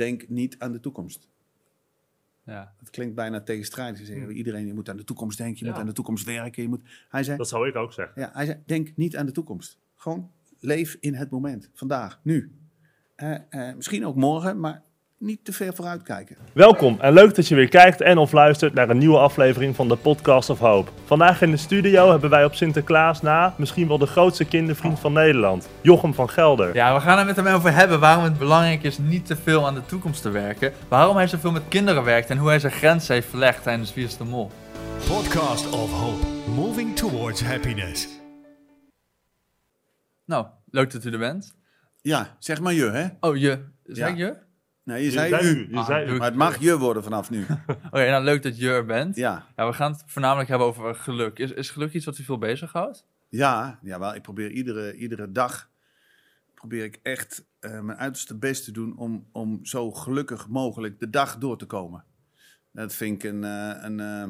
denk niet aan de toekomst. Ja. Het klinkt bijna tegenstrijdig. Ze zeggen, Iedereen je moet aan de toekomst denken, je Ja. moet aan de toekomst werken. Je moet... Hij zei, Dat zou ik ook zeggen. ja, hij zei, denk niet aan de toekomst. Gewoon leef in het moment, vandaag, nu. Eh, eh, misschien ook morgen, maar niet te ver vooruit kijken. Welkom en leuk dat je weer kijkt en of luistert naar een nieuwe aflevering van de Podcast of Hope. Vandaag in de studio hebben wij op Sinterklaas na misschien wel de grootste kindervriend van Nederland, Jochem van Gelder. ja, we gaan het met hem over hebben waarom het belangrijk is niet te veel aan de toekomst te werken. Waarom hij zoveel met kinderen werkt en hoe hij zijn grenzen heeft verlegd tijdens Wie is de Mol. Podcast of Hope, moving towards happiness. Nou, leuk dat u er bent. Ja, zeg maar je, hè? Oh, je. Zeg Ja. je? Nee, je zei u. Je Ah, zei u. Maar het mag je worden vanaf nu. Oké, nou leuk dat je er bent. Ja, Ja, we gaan het voornamelijk hebben over geluk. Is, is geluk iets wat u veel bezighoudt? ja, ja wel, ik probeer iedere, iedere dag probeer ik echt eh, mijn uiterste best te doen om, om zo gelukkig mogelijk de dag door te komen. Dat vind ik, een, eh, een, eh,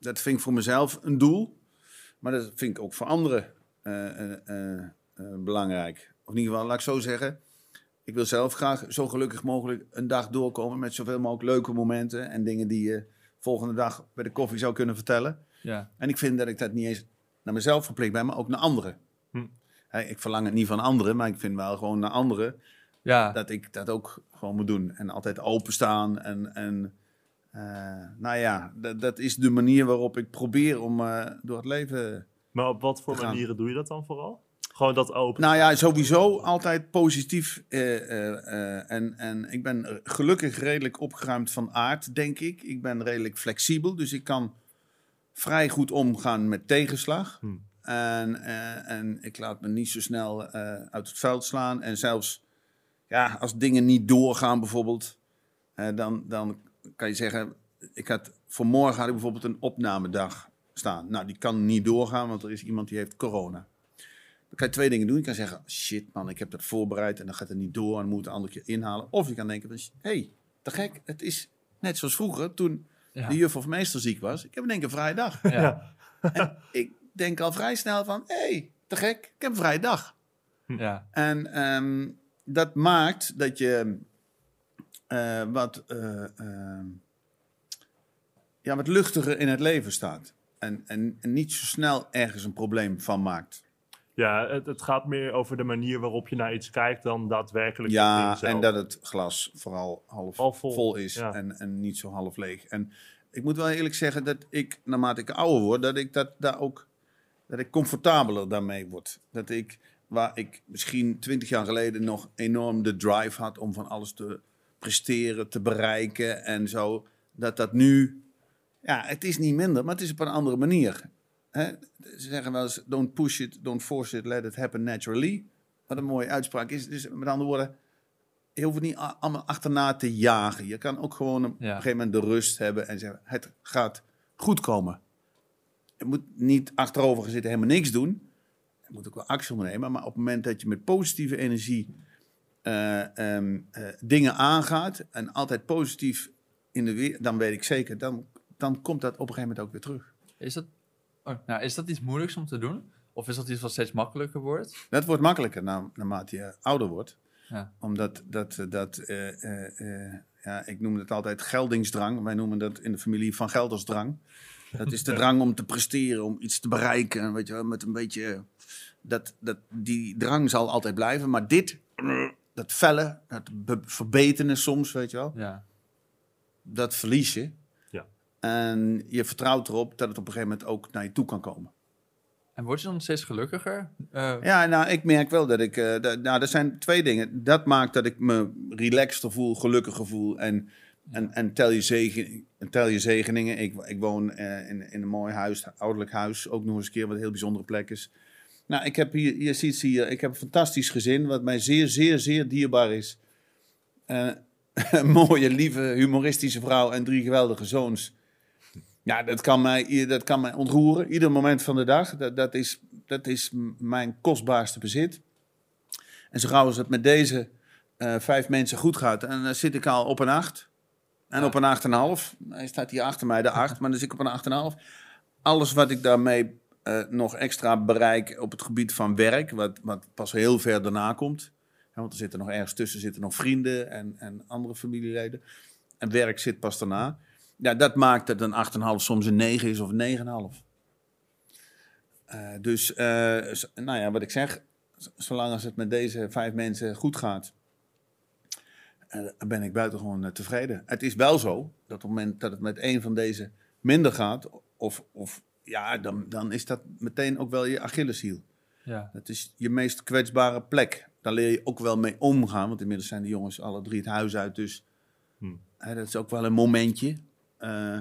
dat vind ik voor mezelf een doel, maar dat vind ik ook voor anderen eh, eh, eh, eh, belangrijk. Of in ieder geval, laat ik zo zeggen, ik wil zelf graag zo gelukkig mogelijk een dag doorkomen met zoveel mogelijk leuke momenten en dingen die je volgende dag bij de koffie zou kunnen vertellen. Ja. En ik vind dat ik dat niet eens naar mezelf verplicht ben, maar ook naar anderen. Hm. Ik verlang het niet van anderen, maar ik vind wel gewoon naar anderen Ja. dat ik dat ook gewoon moet doen. En altijd openstaan. En, en eh, nou ja, dat, dat is de manier waarop ik probeer om eh, door het leven... Maar op wat voor manieren doe je dat dan vooral? Gewoon dat open. Nou ja, sowieso altijd positief. eh, eh, eh, en, en ik ben gelukkig redelijk opgeruimd van aard, denk ik. Ik ben redelijk flexibel, dus ik kan vrij goed omgaan met tegenslag. Hm. En, en ik laat me niet zo snel uit het veld slaan. En zelfs ja, als dingen niet doorgaan bijvoorbeeld, dan, dan kan je zeggen... Ik had, voor morgen had ik bijvoorbeeld een opnamedag staan. Nou, die kan niet doorgaan, want er is iemand die heeft corona. Dan kan je twee dingen doen. Je kan zeggen, shit man, ik heb dat voorbereid en dan gaat het niet door en moet het een andere keer inhalen. Of je kan denken, hé, hey, te gek, het is net zoals vroeger toen Ja. de juf of meester ziek was. Ik heb in één keer een vrije dag. Ja. En ik denk al vrij snel van, hé, hey, te gek, ik heb een vrije dag. ja. En ehm, dat maakt dat je eh, wat, eh, ehm, ja, wat luchtiger in het leven staat. En, en, en niet zo snel ergens een probleem van maakt. Ja, het, het gaat meer over de manier waarop je naar iets kijkt dan daadwerkelijk Ja, en dat het glas vooral half Al vol, vol, is ja. en, en niet zo half leeg. En ik moet wel eerlijk zeggen dat ik, naarmate ik ouder word, dat ik dat daar ook dat ik comfortabeler daarmee word. Dat ik, waar ik misschien twintig jaar geleden nog enorm de drive had om van alles te presteren, te bereiken en zo, dat dat nu, ja, het is niet minder, maar het is op een andere manier. Hè? Ze zeggen wel eens, don't push it, don't force it, let it happen naturally. Wat een mooie uitspraak is. Dus met andere woorden, je hoeft het niet allemaal achterna te jagen. Je kan ook gewoon op Ja. een gegeven moment de rust hebben en zeggen, het gaat goed komen. Je moet niet achterover gaan zitten helemaal niks doen. Je moet ook wel actie ondernemen. Maar op het moment dat je met positieve energie eh, ehm, eh, dingen aangaat en altijd positief in de weer, dan weet ik zeker, dan, dan komt dat op een gegeven moment ook weer terug. Is dat, oh, nou, is dat iets moeilijks om te doen? Of is dat iets wat steeds makkelijker wordt? Dat wordt makkelijker na, naarmate je ouder wordt. Ja. Omdat dat, dat eh, eh, eh, ja, ik noem het altijd geldingsdrang. Wij noemen dat in de familie van geldersdrang. Dat is de drang om te presteren, om iets te bereiken. Weet je, wel, met een beetje. Dat, dat, die drang zal altijd blijven. Maar dit, dat felle, dat be- verbeteren soms, weet je wel, Ja. dat verlies je. En je vertrouwt erop dat het op een gegeven moment ook naar je toe kan komen. En word je dan steeds gelukkiger? Eh, Ja, nou, ik merk wel dat ik. eh, nou, er zijn twee dingen. Dat maakt dat ik me relaxter voel, gelukkiger voel. En, en, en tel, je zegen, en tel je zegeningen. Ik, ik woon eh, in, in een mooi huis, ouderlijk huis. Ook nog eens een keer wat een heel bijzondere plek is. Nou, ik heb hier, je ziet hier, ik heb een fantastisch gezin. Wat mij zeer, zeer, zeer dierbaar is. Een mooie, lieve, humoristische vrouw en drie geweldige zoons. Ja, dat kan mij, dat kan mij ontroeren. Ieder moment van de dag. Dat, dat, is, dat is mijn kostbaarste bezit. En zo gauw als het met deze eh, vijf mensen goed gaat, en dan zit ik al op een acht. En Ja. op een acht en een half. Hij staat hier achter mij, de acht, maar dan zit ik op een acht en een half. Alles wat ik daarmee eh, nog extra bereik op het gebied van werk, wat, wat pas heel ver daarna komt. want er zitten nog ergens tussen zitten nog vrienden en, en andere familieleden. En werk zit pas daarna. Ja, dat maakt dat een 8,5 soms een 9 is of een 9,5. Eh, dus, eh, nou ja, wat ik zeg, zolang als het met deze vijf mensen goed gaat, dan ben ik buitengewoon tevreden. Het is wel zo dat op het moment dat het met een van deze minder gaat, of, of ja, dan, dan is dat meteen ook wel je Achilleshiel. Ja. Het is je meest kwetsbare plek. Daar leer je ook wel mee omgaan, want inmiddels zijn de jongens alle drie het huis uit, dus hè, dat is ook wel een momentje. Eh,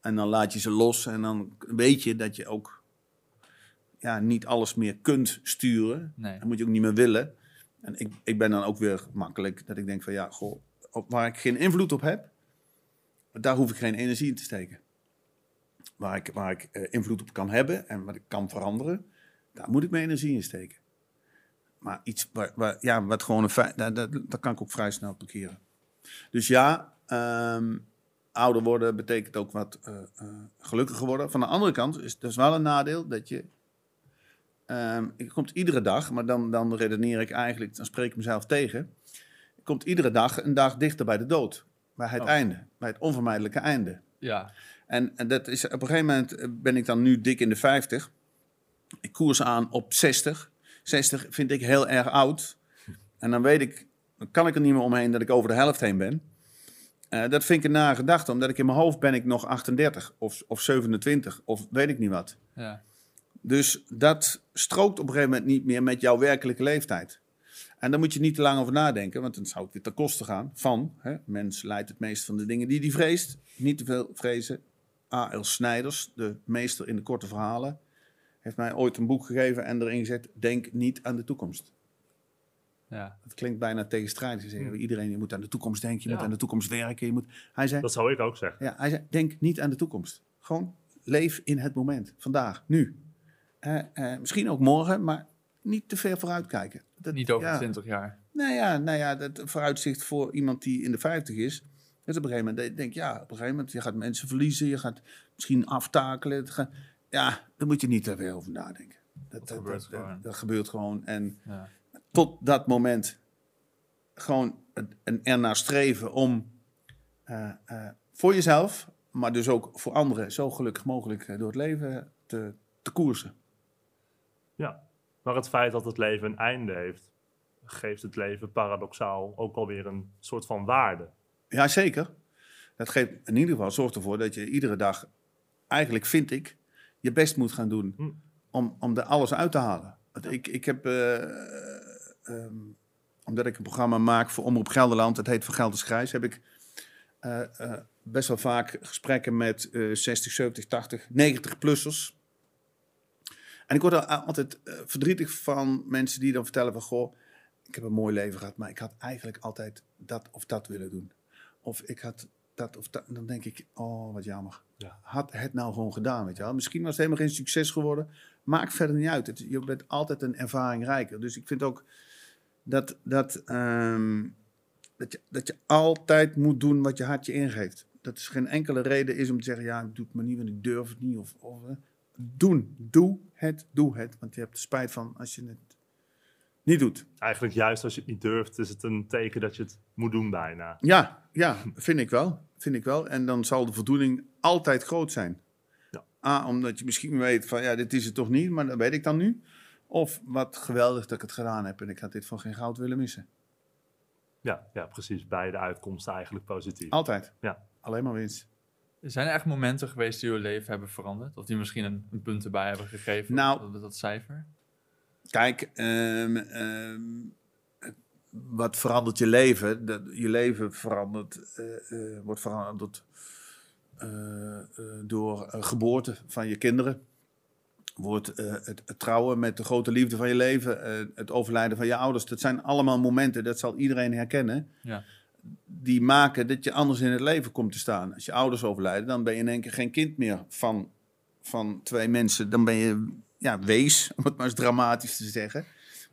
en dan laat je ze los en dan weet je dat je ook ja, niet alles meer kunt sturen. Nee. Dat moet je ook niet meer willen. En ik, ik ben dan ook weer makkelijk dat ik denk van ja, goh, op waar ik geen invloed op heb, daar hoef ik geen energie in te steken. Waar ik, waar ik eh, invloed op kan hebben en wat ik kan veranderen, daar moet ik mijn energie in steken. Maar iets waar, waar, ja, wat gewoon een feit, daar, daar, daar kan ik ook vrij snel parkeren. Dus ja, ehm, ouder worden betekent ook wat eh, eh, gelukkiger worden. Van de andere kant is het dus wel een nadeel dat je. ehm je komt iedere dag, maar dan, dan redeneer ik eigenlijk, dan spreek ik mezelf tegen. Je komt iedere dag een dag dichter bij de dood. Bij het Oh. einde, bij het onvermijdelijke einde. Ja. En, en dat is, op een gegeven moment eh, ben ik dan nu dik in de 50. Ik koers aan op 60. 60 vind ik heel erg oud. En dan weet ik, dan kan ik er niet meer omheen dat ik over de helft heen ben. Eh, dat vind ik een nare gedachte, omdat ik in mijn hoofd ben ik nog 38 of, of 27 of weet ik niet wat. Ja. Dus dat strookt op een gegeven moment niet meer met jouw werkelijke leeftijd. En daar moet je niet te lang over nadenken, want dan zou het weer ten koste gaan van... Hè, mens leidt het meest van de dingen die hij vreest. Niet te veel vrezen. A.L. Snijders, de meester in de korte verhalen... heeft mij ooit een boek gegeven en erin gezet... Denk niet aan de toekomst. Ja. Dat klinkt bijna tegenstrijdig. Ze zeggen, Iedereen je moet aan de toekomst denken, je Ja. moet aan de toekomst werken. Je moet... Hij zei, Dat zou ik ook zeggen. ja, hij zei, denk niet aan de toekomst. Gewoon leef in het moment. Vandaag, nu. Eh, eh, misschien ook morgen, maar niet te ver vooruitkijken. Dat, Niet over ja, 20 jaar. Nou ja, nou ja, dat vooruitzicht voor iemand die in de 50 is. Dus op een gegeven moment denk denk ja, op een gegeven moment, je gaat mensen verliezen, je gaat misschien aftakelen. Het gaat- ja, daar moet je niet te veel over nadenken. Dat, dat, gebeurt dat, dat- gewoon. dat gebeurt gewoon. En Ja. Tot dat moment gewoon ernaar streven om eh, eh, voor jezelf, maar dus ook voor anderen, zo gelukkig mogelijk eh, door het leven te, te koersen. Ja. Maar het feit dat het leven een einde heeft, geeft het leven paradoxaal ook alweer een soort van waarde. Ja, zeker. Dat geeft in ieder geval zorgt ervoor dat je iedere dag, eigenlijk vind ik, je best moet gaan doen Hm. om, om er alles uit te halen. Ik, ik heb, ehm, omdat ik een programma maak voor Omroep Gelderland, het heet Van Geld is Grijs, heb ik eh, eh, best wel vaak gesprekken met eh 60, 70, 80, 90-plussers. En ik word er altijd eh, verdrietig van mensen die dan vertellen van, goh, ik heb een mooi leven gehad, maar ik had eigenlijk altijd dat of dat willen doen. Of ik had dat of dat. En dan denk ik, oh, wat jammer. Ja. Had het nou gewoon gedaan, weet je wel. Misschien was het helemaal geen succes geworden. Maakt verder niet uit. Het, je bent altijd een ervaring rijker. Dus ik vind ook dat, dat, ehm, dat, je, dat je altijd moet doen wat je hart je ingeeft. Dat is geen enkele reden is om te zeggen, ja, ik doe het maar niet, want ik durf het niet. Of, of, eh, doen. Doe het, doe het. Want je hebt er spijt van als je het niet doet. Eigenlijk juist als je het niet durft, is het een teken dat je het moet doen bijna. Ja, ja, vind ik wel. Vind ik wel. En dan zal de voldoening altijd groot zijn. Ja. A, omdat je misschien weet van, ja, dit is het toch niet, maar dat weet ik dan nu. Of wat geweldig dat ik het gedaan heb en ik had dit van geen goud willen missen. Ja, ja precies. Beide uitkomsten eigenlijk positief. Altijd. Ja. Alleen maar winst. Zijn er echt momenten geweest die uw leven hebben veranderd? Of die misschien een, een punt erbij hebben gegeven? Nou. dat, dat cijfer? Kijk, ehm, ehm, wat verandert je leven? Dat, je leven verandert, eh, eh, wordt veranderd eh, eh, door geboorte van je kinderen. Wordt eh, het, het trouwen met de grote liefde van je leven, eh, het overlijden van je ouders. Dat zijn allemaal momenten, dat zal iedereen herkennen. Ja. Die maken dat je anders in het leven komt te staan. Als je ouders overlijden, dan ben je in één keer geen kind meer van, van twee mensen. Dan ben je ja, wees, om het maar eens dramatisch te zeggen.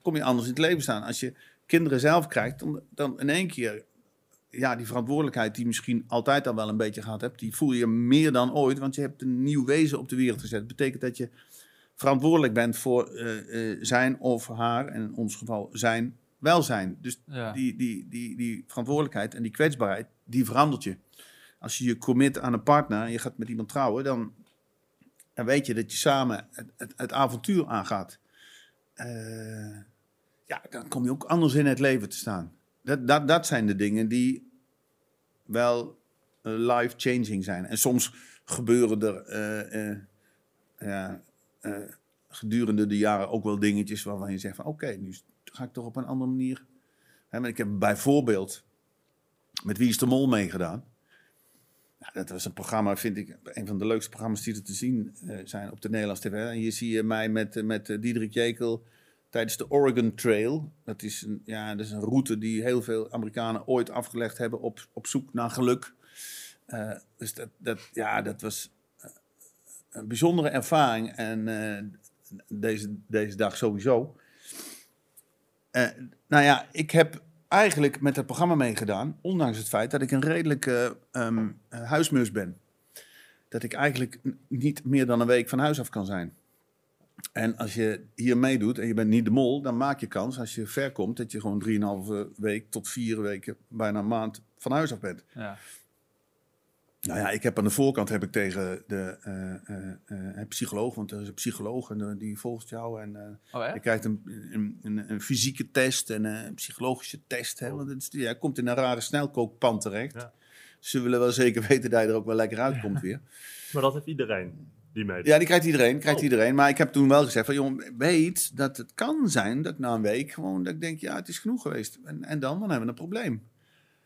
Kom je anders in het leven staan. Als je kinderen zelf krijgt, dan, dan in één keer... Ja, die verantwoordelijkheid die misschien altijd al wel een beetje gehad hebt... die voel je meer dan ooit, want je hebt een nieuw wezen op de wereld gezet. Dat betekent dat je verantwoordelijk bent voor eh, eh, zijn of haar, en in ons geval zijn welzijn. Dus Ja. die, die, die, die verantwoordelijkheid en die kwetsbaarheid, die verandert je. Als je je commit aan een partner en je gaat met iemand trouwen, dan, dan weet je dat je samen het, het, het avontuur aangaat. Eh, ja, dan kom je ook anders in het leven te staan. Dat, dat, dat zijn de dingen die wel life-changing zijn. En soms gebeuren er ja, eh, gedurende de jaren ook wel dingetjes waarvan je zegt van oké, nu ga ik toch op een andere manier. Hè, maar ik heb bijvoorbeeld met Wie is de Mol meegedaan. Dat was een programma, vind ik, een van de leukste programma's die er te zien eh, zijn op de Nederlandse tv. En hier zie je mij met, eh, met eh, Diederik Jekel tijdens de Oregon Trail. Dat is, een, ja, dat is een route die heel veel Amerikanen ooit afgelegd hebben op, op zoek naar geluk. Dus dat, dat, ja, dat was een bijzondere ervaring. En eh, deze, deze dag sowieso. Eh, nou ja, ik heb eigenlijk met het programma meegedaan, ondanks het feit dat ik een redelijke eh, huismus ben. Dat ik eigenlijk niet meer dan een week van huis af kan zijn. En als je hier meedoet en je bent niet de mol, dan maak je kans als je ver komt dat je gewoon drieënhalve week tot vier weken, bijna een maand van huis af bent. Ja. Nou ja, ik heb aan de voorkant heb ik tegen de eh, eh, eh, psycholoog, want er is een psycholoog en die volgt jou en eh, Oh, je krijgt een, een, een, een fysieke test en een psychologische test. Hè, want het is, ja, komt in een rare snelkookpan terecht. Ja. Ze willen wel zeker weten dat je er ook wel lekker uitkomt weer. Maar dat heeft iedereen die. Ja, die krijgt iedereen, krijgt Oh. iedereen. Maar ik heb toen wel gezegd van, joh, weet dat het kan zijn dat na een week gewoon dat ik denk, ja, het is genoeg geweest. En, en dan, dan hebben we een probleem.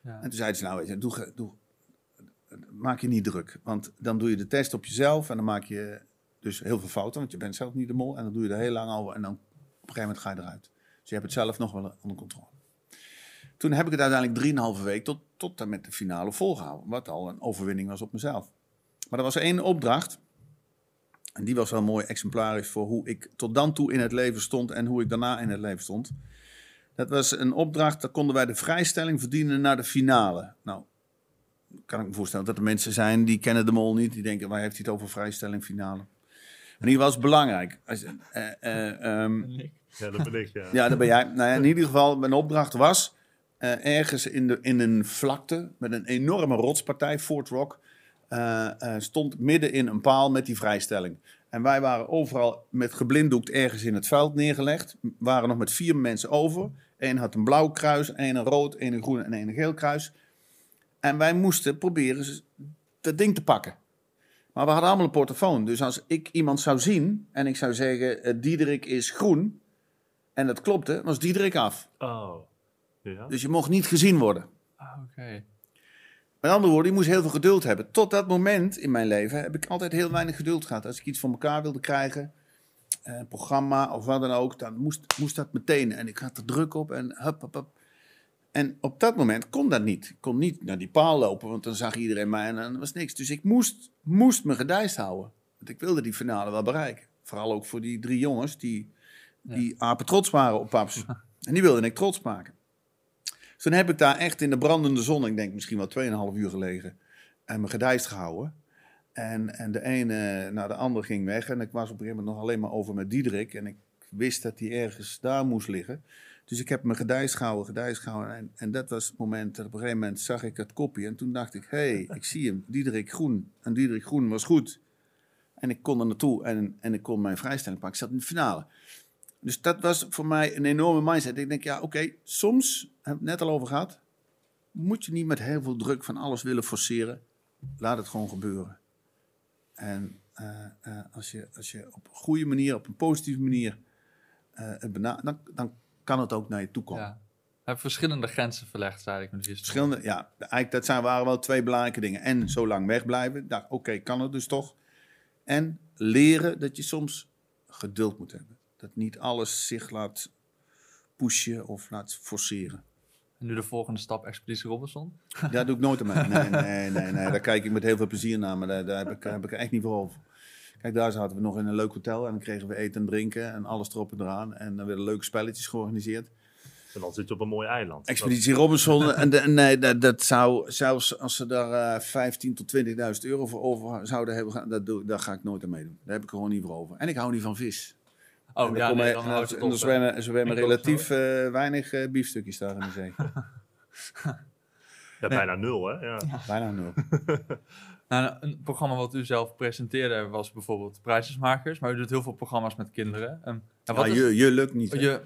Ja. En toen zeiden ze, nou, weet je, doe, doe, maak je niet druk. Want dan doe je de test op jezelf en dan maak je dus heel veel fouten, want je bent zelf niet de mol. En dan doe je er heel lang over en dan op een gegeven moment ga je eruit. Dus je hebt het zelf nog wel onder controle. Toen heb ik het uiteindelijk drieënhalve week tot, tot en met de finale volgehouden. Wat al een overwinning was op mezelf. Maar er was één opdracht. En die was wel mooi exemplarisch voor hoe ik tot dan toe in het leven stond en hoe ik daarna in het leven stond. Dat was een opdracht, daar konden wij de vrijstelling verdienen naar de finale. Nou, kan ik me voorstellen dat er mensen zijn die kennen de mol niet. Die denken, waar heeft hij het over vrijstelling finale? En die was belangrijk. Als, eh, eh, ehm, Ja, dat ben ik, ja. ja, dat ben jij. Nou ja, in ieder geval, mijn opdracht was eh, ergens in, de, in een vlakte met een enorme rotspartij, Fort Rock, stond midden in een paal met die vrijstelling. En wij waren overal met geblinddoekt ergens in het veld neergelegd. Waren nog met vier mensen over. Eén had een blauw kruis, één een rood, één een groen en één een geel kruis. En wij moesten proberen dat ding te pakken. Maar we hadden allemaal een portofoon. Dus als ik iemand zou zien en ik zou zeggen, eh, Diederik is groen, en dat klopte, was Diederik af. Oh. Ja? Dus je mocht niet gezien worden. Ah, Oké. Met andere woorden, je moest heel veel geduld hebben. Tot dat moment in mijn leven heb ik altijd heel weinig geduld gehad. Als ik iets voor elkaar wilde krijgen, eh, een programma of wat dan ook, dan moest, moest dat meteen. En ik had er druk op en hup, hup, hup. En op dat moment kon dat niet. Ik kon niet naar die paal lopen, want dan zag iedereen mij en dan was niks. Dus ik moest, moest me gedijst houden. Want ik wilde die finale wel bereiken. Vooral ook voor die drie jongens die, die apen trots waren op paps. En die wilde ik trots maken. Dus toen heb ik daar echt in de brandende zon, ik denk misschien wel 2,5 uur gelegen, en me gedijst gehouden. En, en de ene naar de ander ging weg. En ik was op een gegeven moment nog alleen maar over met Diederik. En ik wist dat hij ergens daar moest liggen. Dus ik heb me gedijst gehouden, gedijst gehouden. En, en dat was het moment op een gegeven moment zag ik het kopje. En toen dacht ik, hé, hey, ik zie hem, Diederik Groen. En Diederik Groen was goed. En ik kon er naartoe en, en ik kon mijn vrijstelling pakken. Ik zat in de finale. Dus dat was voor mij een enorme mindset. Ik denk, ja, oké, soms, heb ik net al over gehad, moet je niet met heel veel druk van alles willen forceren. Laat het gewoon gebeuren. En eh, eh, als, je, als je op een goede manier, op een positieve manier, bena- dan, dan kan het ook naar je toe komen. Ja. Heeft verschillende grenzen verlegd, zei ik. historie. Verschillende, ja, eigenlijk dat zijn, waren wel twee belangrijke dingen. En zo lang wegblijven. Dacht, oké, kan het dus toch. En leren dat je soms geduld moet hebben. Dat niet alles zich laat pushen of laat forceren. En nu de volgende stap, Expeditie Robinson. Daar doe ik nooit aan mee. Nee, nee, nee, nee. Daar kijk ik met heel veel plezier naar, maar daar, daar heb, ik, daar heb ik er echt niet voor over. Kijk, daar zaten we nog in een leuk hotel en dan kregen we eten en drinken en alles erop en eraan. En dan werden leuke spelletjes georganiseerd. En dan zit je op een mooi eiland. Expeditie Robinson, en de- nee, dat, dat zou, zelfs als ze daar eh 15.000 tot 20.000 euro voor over zouden hebben, dat doe, daar ga ik nooit aan meedoen. Daar heb ik er gewoon niet voor over. En ik hou niet van vis. Oh, En ja, nee, dan dan- zwemmen, zwemmen relatief eh, weinig eh, biefstukjes daar in de zee. Ja, bijna nul, hè? Ja. Bijna nul. Nou, een programma wat u zelf presenteerde was bijvoorbeeld Prijsjesmakers, maar u doet heel veel programma's met kinderen. Ehm, ja, wat Ja, is- je, je lukt niet. je,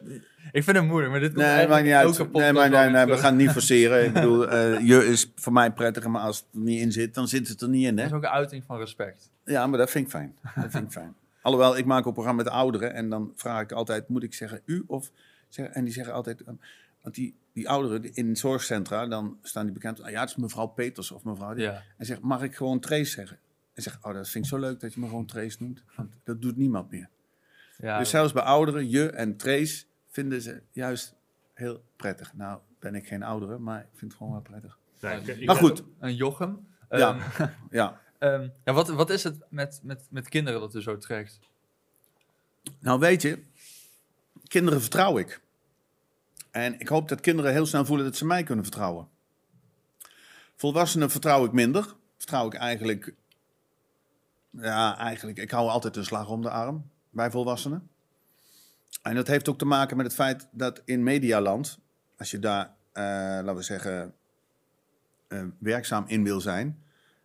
ik vind het moeilijk, maar dit komt Nee, maakt niet uit. Nee, maar, nee, we gaan het niet forceren. Ik bedoel, eh, je is voor mij prettiger, maar als het er niet in zit, dan zit het er niet in. Dat Hè? is ook een uiting van respect. Ja, maar dat vind ik fijn. Dat vind ik fijn. Alhoewel, ik maak ook een programma met ouderen en dan vraag ik altijd, moet ik zeggen u of... En die zeggen altijd, eh, want die, die ouderen in zorgcentra, dan staan die bekend, ah, ja, het is mevrouw Peters of mevrouw... die- Ja. En zegt, mag ik gewoon Trace zeggen? En zegt, oh, dat vind ik zo leuk dat je me gewoon Trace noemt. Want dat doet niemand meer. Ja, Dus zelfs bij ouderen, je en Trace, vinden ze juist heel prettig. Nou, ben ik geen oudere, maar ik vind het gewoon wel prettig. Maar goed, een Jochem. Ja. Ehm, ja. ehm, ja, wat, wat is het met, met, met kinderen dat u zo trekt? Nou, weet je, kinderen vertrouw ik. En ik hoop dat kinderen heel snel voelen dat ze mij kunnen vertrouwen. Volwassenen vertrouw ik minder. Vertrouw ik eigenlijk. Ja, eigenlijk. Ik hou altijd een slag om de arm bij volwassenen. En dat heeft ook te maken met het feit dat in medialand, als je daar, eh, laten we zeggen, eh, werkzaam in wil zijn,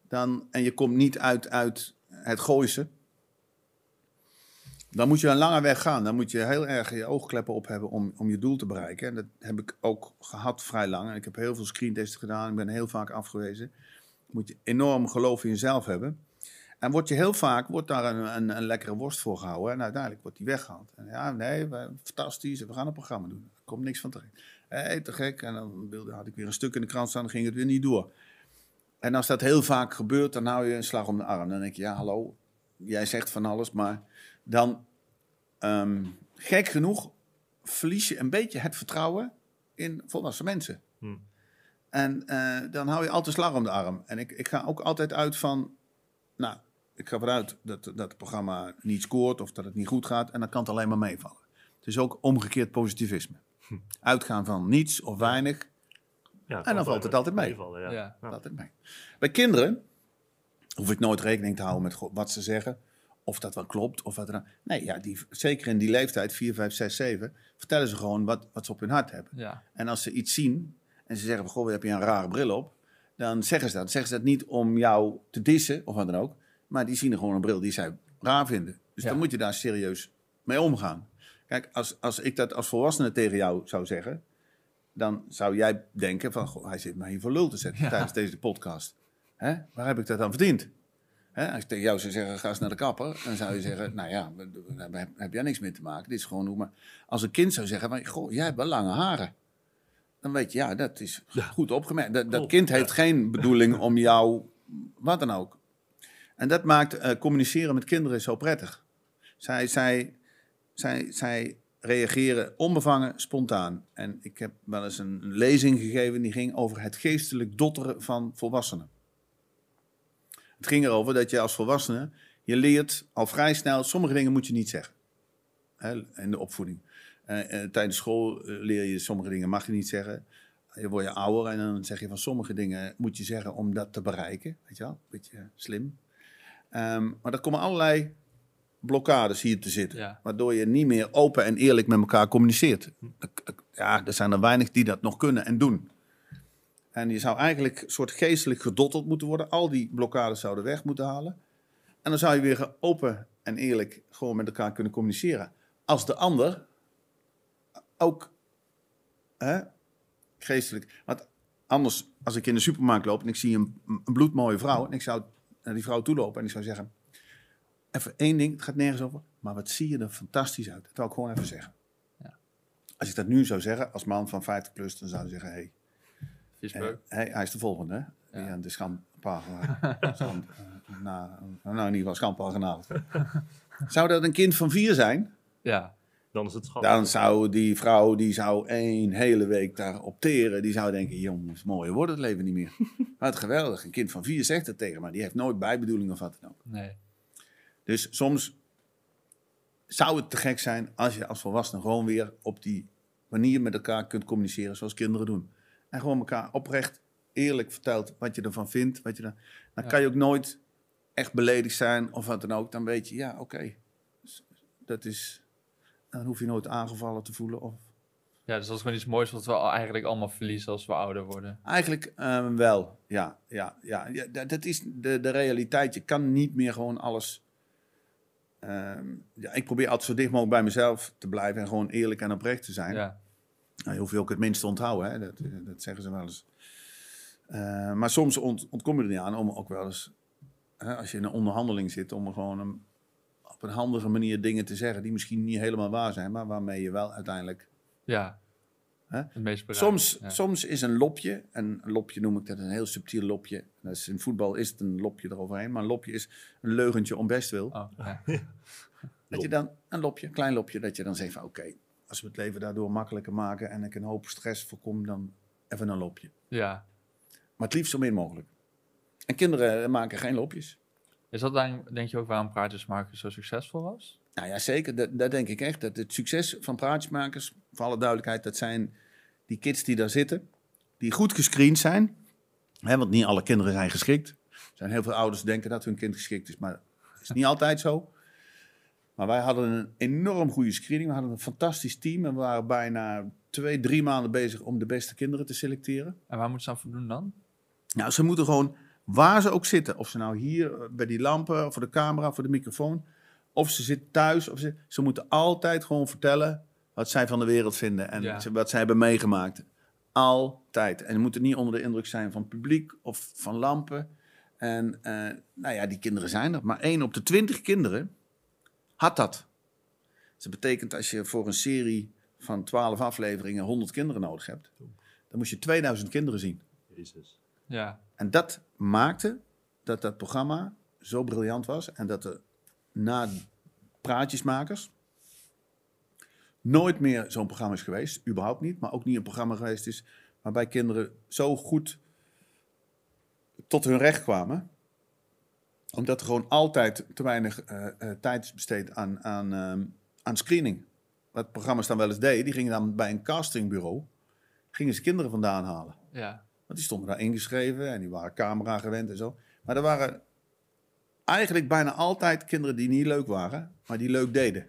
dan, en je komt niet uit, uit het Gooise, dan moet je een lange weg gaan. Dan moet je heel erg je oogkleppen op hebben om, om je doel te bereiken. En dat heb ik ook gehad vrij lang. Ik heb heel veel screentesten gedaan. Ik ben heel vaak afgewezen. Moet je enorm geloof in jezelf hebben. En wordt je heel vaak wordt daar een, een, lekkere worst voor gehouden. En uiteindelijk wordt die weggehaald. En ja, nee, we, fantastisch. We gaan een programma doen. Er komt niks van terecht. Hé, te gek. En dan had ik weer een stuk in de krant staan. Dan ging het weer niet door. En als dat heel vaak gebeurt, dan hou je een slag om de arm. Dan denk je, ja, hallo. Jij zegt van alles, maar dan Ehm, gek genoeg verlies je een beetje het vertrouwen in volwassen mensen. Hmm. En eh, dan hou je altijd slag om de arm. En ik, ik ga ook altijd uit van, nou, ik ga eruit dat, dat het programma niet scoort of dat het niet goed gaat. En dan kan het alleen maar meevallen. Het is ook omgekeerd positivisme. Uitgaan van niets of weinig, Ja, En dan valt het altijd mee. Ja. Altijd mee. Bij kinderen hoef ik nooit rekening te houden met wat ze zeggen. Of dat wel klopt. Of wat dan. Nee, ja, die, zeker in die leeftijd, 4, 5, 6, 7, vertellen ze gewoon wat, wat ze op hun hart hebben. Ja. En als ze iets zien en ze zeggen: Goh, heb je een rare bril op? Dan zeggen ze dat. Zeggen ze dat niet om jou te dissen of wat dan ook. Maar die zien er gewoon een bril die zij raar vinden. Dus Ja. dan moet je daar serieus mee omgaan. Kijk, als, als ik dat als volwassene tegen jou zou zeggen, dan zou jij denken: van, goh, hij zit mij hier voor lul te zetten Ja. tijdens deze podcast. Hè? Waar heb ik dat dan verdiend? Hè? Als ik tegen jou zou zeggen: ga eens naar de kapper, dan zou je zeggen: Nou ja, daar heb, heb jij niks mee te maken. Dit is gewoon hoe. Maar als een kind zou zeggen: van, Goh, jij hebt wel lange haren. Dan weet je, ja, dat is goed opgemerkt. Dat, kind heeft geen bedoeling om jou, wat dan ook. En dat maakt eh, communiceren met kinderen zo prettig. Zij, zij, zij, zij reageren onbevangen, spontaan. En ik heb wel eens een lezing gegeven die ging over het geestelijk dotteren van volwassenen. Het ging erover dat je als volwassene, je leert al vrij snel, sommige dingen moet je niet zeggen. Hè, in de opvoeding. Eh, eh, tijdens school eh, leer je sommige dingen mag je niet zeggen. Je wordt je ouder en dan zeg je van sommige dingen moet je zeggen om dat te bereiken. Weet je wel, beetje slim. Ehm, maar er komen allerlei blokkades hier te zitten. Ja. Waardoor je niet meer open en eerlijk met elkaar communiceert. Ja, er zijn er weinig die dat nog kunnen en doen. En je zou eigenlijk een soort geestelijk gedotteld moeten worden. Al die blokkades zouden weg moeten halen. En dan zou je weer open en eerlijk gewoon met elkaar kunnen communiceren. Als de ander ook hè, geestelijk. Want anders, als ik in de supermarkt loop en ik zie een, een bloedmooie vrouw. En ik zou naar die vrouw toe lopen en ik zou zeggen: Even één ding, het gaat nergens over. Maar wat zie je er fantastisch uit. Dat wil ik gewoon even zeggen. Ja. Als ik dat nu zou zeggen, als man van 50 plus, dan zou je zeggen: Hé, Viespeuk. Hey, hij is de volgende. Hè? Ja. Ja. de schandpaal. Schand, eh, na, nou, in ieder geval schandpaal genaald. Zou dat een kind van vier zijn? Ja. Dan is het schat. Dan zou die vrouw, die zou één hele week daar opteren. Die zou denken, jongens, mooier wordt het leven niet meer. Wat geweldig. Een kind van vier zegt het tegen maar Die heeft nooit bijbedoeling of wat dan ook. Nee. Dus soms zou het te gek zijn als je als volwassene gewoon weer op die manier met elkaar kunt communiceren zoals kinderen doen. En gewoon elkaar oprecht, eerlijk vertelt wat je ervan vindt. Wat je dan, dan Ja. kan je ook nooit echt beledigd zijn of wat dan ook. Dan weet je, ja, oké. Dat is... Dan hoef je nooit aangevallen te voelen. Of... Ja, dus dat is gewoon iets moois wat we eigenlijk allemaal verliezen als we ouder worden. Eigenlijk eh, wel, ja. ja, ja, ja dat, dat is de, de realiteit. Je kan niet meer gewoon alles... ehm, ja, ik probeer altijd zo dicht mogelijk bij mezelf te blijven en gewoon eerlijk en oprecht te zijn. Ja, Nou, je hoeft je ook het minste onthouden, hè? Dat, dat zeggen ze wel eens. Eh, maar soms ont- ontkom je er niet aan om ook wel eens, hè, als je in een onderhandeling zit, om er gewoon een, op een handige manier dingen te zeggen die misschien niet helemaal waar zijn, maar waarmee je wel uiteindelijk. ja. Hè? Het meest bereikt. Soms, ja. soms is een lopje, en een lopje noem ik dat een heel subtiel lopje. In voetbal is het een lopje eroverheen, maar een lopje is een leugentje om best wil. Oh, ja. Dat je dan een lopje, een klein lopje, dat je dan zegt van oké, als we het leven daardoor makkelijker maken en ik een hoop stress voorkom, dan even een lopje. ja. Maar het liefst zo min mogelijk. En kinderen eh, maken geen lopjes. Is dat dan, denk je ook waarom Praatjesmakers zo succesvol was? Nou ja, zeker. Dat, dat denk ik echt. Dat het succes van praatjesmakers, voor alle duidelijkheid, dat zijn die kids die daar zitten, die goed gescreend zijn. Hè, want niet alle kinderen zijn geschikt. Er zijn heel veel ouders die denken dat hun kind geschikt is, maar dat is niet altijd zo. Maar wij hadden een enorm goede screening. We hadden een fantastisch team en we waren bijna twee, drie maanden bezig om de beste kinderen te selecteren. En waar moeten ze aan voldoen dan? Nou, ze moeten gewoon, waar ze ook zitten, of ze nou hier eh, bij die lampen, voor de camera, voor de microfoon, of ze zitten thuis, of ze, ze moeten altijd gewoon vertellen wat zij van de wereld vinden en Ja. wat zij hebben meegemaakt. Altijd. En ze moeten niet onder de indruk zijn van publiek of van lampen. En eh, nou ja, die kinderen zijn er. Maar één op de twintig kinderen had dat. Dus dat betekent als je voor een serie van 12 afleveringen 100 kinderen nodig hebt, dan moest je 2000 kinderen zien. Jezus. Ja, En dat maakte dat dat programma zo briljant was. En dat er na praatjesmakers nooit meer zo'n programma is geweest. Überhaupt niet. Maar ook niet een programma geweest is waarbij kinderen zo goed tot hun recht kwamen. Omdat er gewoon altijd te weinig eh, eh, tijd is besteed aan, aan, ehm, aan screening. Wat programma's dan wel eens deden, die gingen dan bij een castingbureau... gingen ze kinderen vandaan halen. ja, Want die stonden daar ingeschreven en die waren camera gewend en zo. Maar er waren eigenlijk bijna altijd kinderen die niet leuk waren, maar die leuk deden.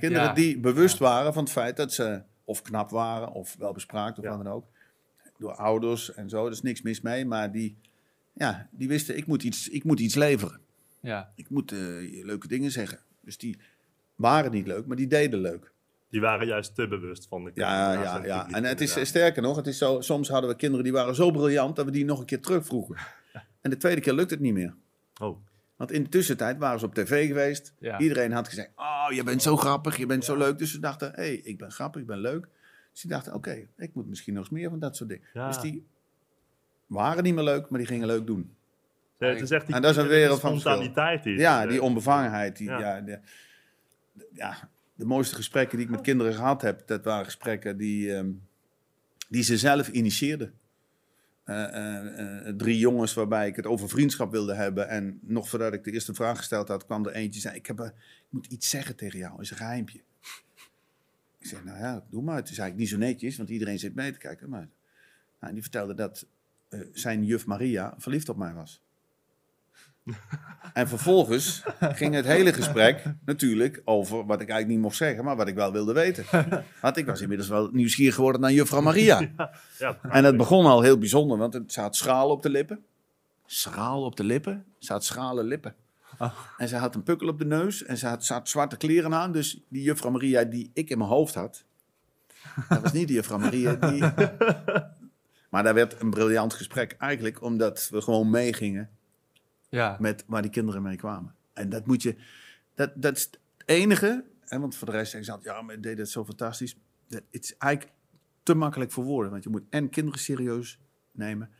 Kinderen Ja. die bewust waren van het feit dat ze of knap waren of wel bespraakt of Ja. wat dan ook. Door ouders en zo, er is niks mis mee. Maar die, ja, die wisten, ik moet, iets, ik moet iets leveren. ja. Ik moet eh, leuke dingen zeggen. Dus die waren niet leuk, maar die deden leuk. Die waren juist te bewust van de Ja, ja, ja. publiek, En het is sterker nog, het is zo, soms hadden we kinderen die waren zo briljant dat we die nog een keer terugvroegen. En de tweede keer lukt het niet meer. Oh, Want in de tussentijd waren ze op tv geweest. Ja. Iedereen had gezegd, oh, je bent zo grappig, je bent zo leuk. Dus ze dachten, hé, hey, ik ben grappig, ik ben leuk. Dus die dachten, oké, ik moet misschien nog eens meer van dat soort dingen. Ja. Dus die waren niet meer leuk, maar die gingen leuk doen. Ja, het is echt die, En dat is een wereld van spontaniteit. Die, Ja, eh, die onbevangenheid. Die, Ja. ja. de, ja, de mooiste gesprekken die ik met kinderen gehad heb, dat waren gesprekken die, ehm, die ze zelf initieerden. Eh, eh, drie jongens waarbij ik het over vriendschap wilde hebben. En nog voordat ik de eerste vraag gesteld had, kwam er eentje zei: Ik, heb, een- ik moet iets zeggen tegen jou, is een geheimpje. Ik zei: Nou ja, doe maar. Het is eigenlijk niet zo netjes, want iedereen zit mee te kijken. Maar nou, die vertelde dat eh, zijn juf Maria verliefd op mij was. En vervolgens ging het hele gesprek natuurlijk over wat ik eigenlijk niet mocht zeggen, maar wat ik wel wilde weten. Want ik was inmiddels wel nieuwsgierig geworden naar juffrouw Maria. Ja, En het begon al heel bijzonder, want het zat schaal op de lippen. Schaal op de lippen? Had schrale lippen. En ze had een pukkel op de neus en ze had, ze had zwarte kleren aan. Dus die juffrouw Maria die ik in mijn hoofd had, dat was niet die juffrouw Maria. Die... Maar daar werd een briljant gesprek eigenlijk, omdat we gewoon meegingen Ja, met waar die kinderen mee kwamen. En dat moet je, dat, dat is het enige, hè, want voor de rest zeggen ze altijd, ja, maar ik deed het zo fantastisch. Dat, het is eigenlijk te makkelijk voor woorden, want je moet en kinderen serieus nemen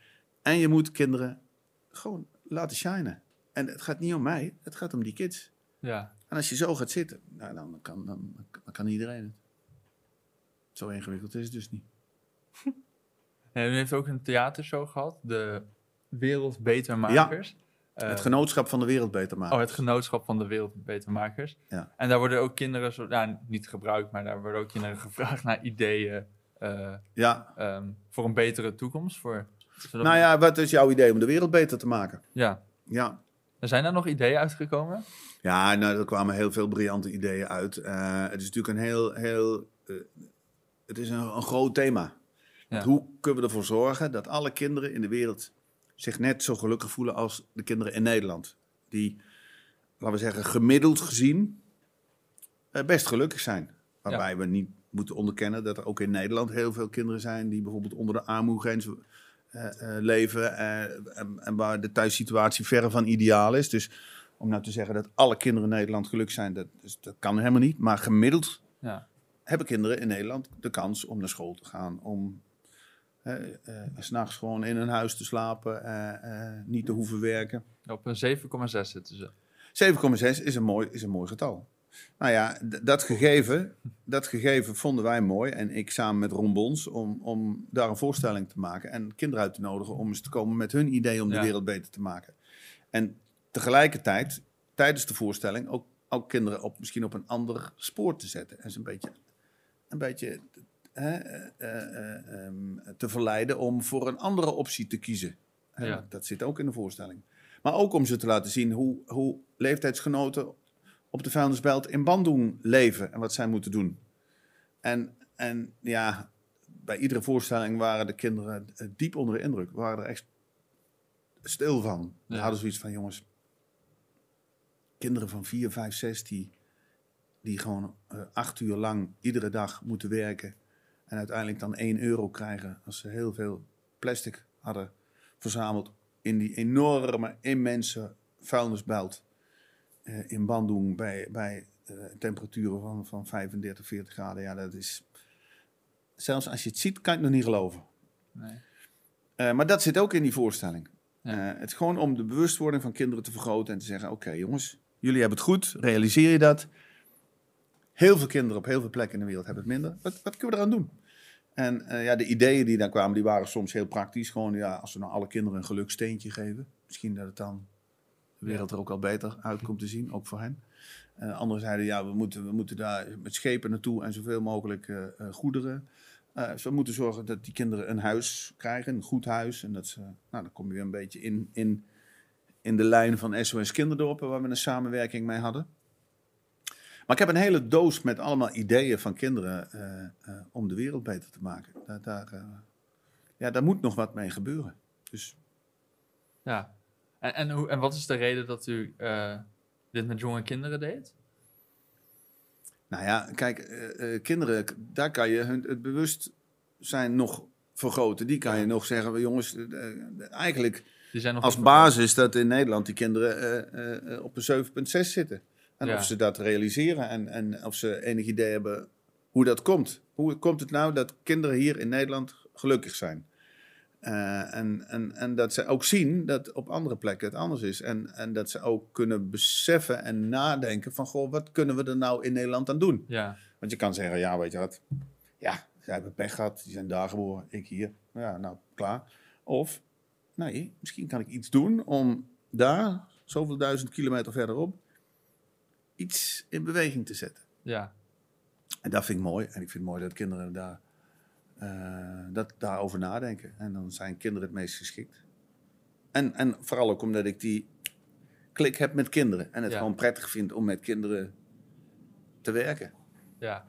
en je moet kinderen gewoon laten shinen. En het gaat niet om mij, het gaat om die kids. ja. En als je zo gaat zitten, nou, dan, kan, dan, dan kan iedereen het. Zo ingewikkeld is het dus niet. En u heeft ook een theatershow gehad, de Wereld Betermakers. Eh, het genootschap van de wereld beter maken. Oh, het genootschap van de Wereldbetermakers. Ja. En daar worden ook kinderen, zo, nou, niet gebruikt, maar daar worden ook kinderen gevraagd naar ideeën eh, Ja, ehm, voor een betere toekomst. Voor, nou ja, wat is jouw idee om de wereld beter te maken? Ja, Ja, Zijn daar nog ideeën uitgekomen? Ja, nou, er kwamen heel veel briljante ideeën uit. Eh, het is natuurlijk een heel, heel eh, het is een, een groot thema. Ja. Hoe kunnen we ervoor zorgen dat alle kinderen in de wereld zich net zo gelukkig voelen als de kinderen in Nederland? Die, laten we zeggen, gemiddeld gezien eh, best gelukkig zijn. Waarbij we niet moeten onderkennen dat er ook in Nederland heel veel kinderen zijn die bijvoorbeeld onder de armoegrens eh, eh, leven en, en waar de thuissituatie verre van ideaal is. Dus om nou te zeggen dat alle kinderen in Nederland gelukkig zijn, dat, dus dat kan helemaal niet. Maar gemiddeld Ja. hebben kinderen in Nederland de kans om naar school te gaan, om s'nachts gewoon in hun huis te slapen, eh, eh, niet te hoeven werken. Op een 7,6 zitten ze. 7,6 is een mooi, is een mooi getal. Nou ja, dat gegeven, dat gegeven vonden wij mooi. En ik samen met Ron Bons om, om daar een voorstelling te maken. En kinderen uit te nodigen om eens te komen met hun idee om de Ja. wereld beter te maken. En tegelijkertijd, tijdens de voorstelling, ook, ook kinderen op, misschien op een ander spoor te zetten. En ze een beetje, een beetje eh, eh, eh, ehm, te verleiden om voor een andere optie te kiezen. Ja. Dat zit ook in de voorstelling. Maar ook om ze te laten zien hoe, hoe leeftijdsgenoten op de vuilnisbelt in Bandung leven en wat zij moeten doen. En, en ja, bij iedere voorstelling waren de kinderen diep onder de indruk. Waren er echt stil van. Ja. hadden zoiets van, jongens, kinderen van 4, 5, 6 die, die gewoon acht uur lang iedere dag moeten werken. En uiteindelijk dan 1 euro krijgen als ze heel veel plastic hadden verzameld in die enorme, immense vuilnisbelt eh, in Bandung bij, bij eh, temperaturen van, van 35, 40 graden. Ja, dat is... Zelfs als je het ziet, kan je het nog niet geloven. Nee. Eh, maar dat zit ook in die voorstelling. Ja. Het is gewoon om de bewustwording van kinderen te vergroten en te zeggen: Oké, jongens, jullie hebben het goed, realiseer je dat. Heel veel kinderen op heel veel plekken in de wereld hebben het minder. Wat, wat kunnen we eraan doen? En eh, ja, de ideeën die daar kwamen, die waren soms heel praktisch. Gewoon, ja, als we nou alle kinderen een geluksteentje geven, misschien dat het dan de wereld er ook al beter uit komt te zien, ook voor hen. Eh anderen zeiden, ja, we moeten, we moeten daar met schepen naartoe en zoveel mogelijk eh, goederen. Dus we moeten zorgen dat die kinderen een huis krijgen, een goed huis. En dat ze, nou, dan kom je weer een beetje in, in, in de lijn van SOS Kinderdorpen, waar we een samenwerking mee hadden. Maar ik heb een hele doos met allemaal ideeën van kinderen eh, eh, om de wereld beter te maken. Daar, daar, eh, ja, daar moet nog wat mee gebeuren. Dus Ja. En, en, hoe, en wat is de reden dat u dit met jonge kinderen deed? Nou ja, kijk, kinderen, daar kan je hun, het bewustzijn nog vergroten. Die kan je nog zeggen, "Wel, jongens, eigenlijk als basis dat in Nederland die kinderen op een 7,6 zitten. En Ja. of ze dat realiseren en, en of ze enig idee hebben hoe dat komt. Hoe komt het nou dat kinderen hier in Nederland gelukkig zijn? Eh, en, en, en dat ze ook zien dat op andere plekken het anders is. En, en dat ze ook kunnen beseffen en nadenken van... Goh, wat kunnen we er nou in Nederland aan doen? Ja, Want je kan zeggen, ja, weet je wat? Ja, zij hebben pech gehad. Die zijn daar geboren, ik hier. Ja, nou, klaar. Of, nee, misschien kan ik iets doen om daar, zoveel duizend kilometer verderop, iets in beweging te zetten. ja, En dat vind ik mooi. En ik vind het mooi dat kinderen daar, eh, dat, daarover nadenken. En dan zijn kinderen het meest geschikt. En, en vooral ook omdat ik die klik heb met kinderen. En het Ja. gewoon prettig vind om met kinderen te werken. ja.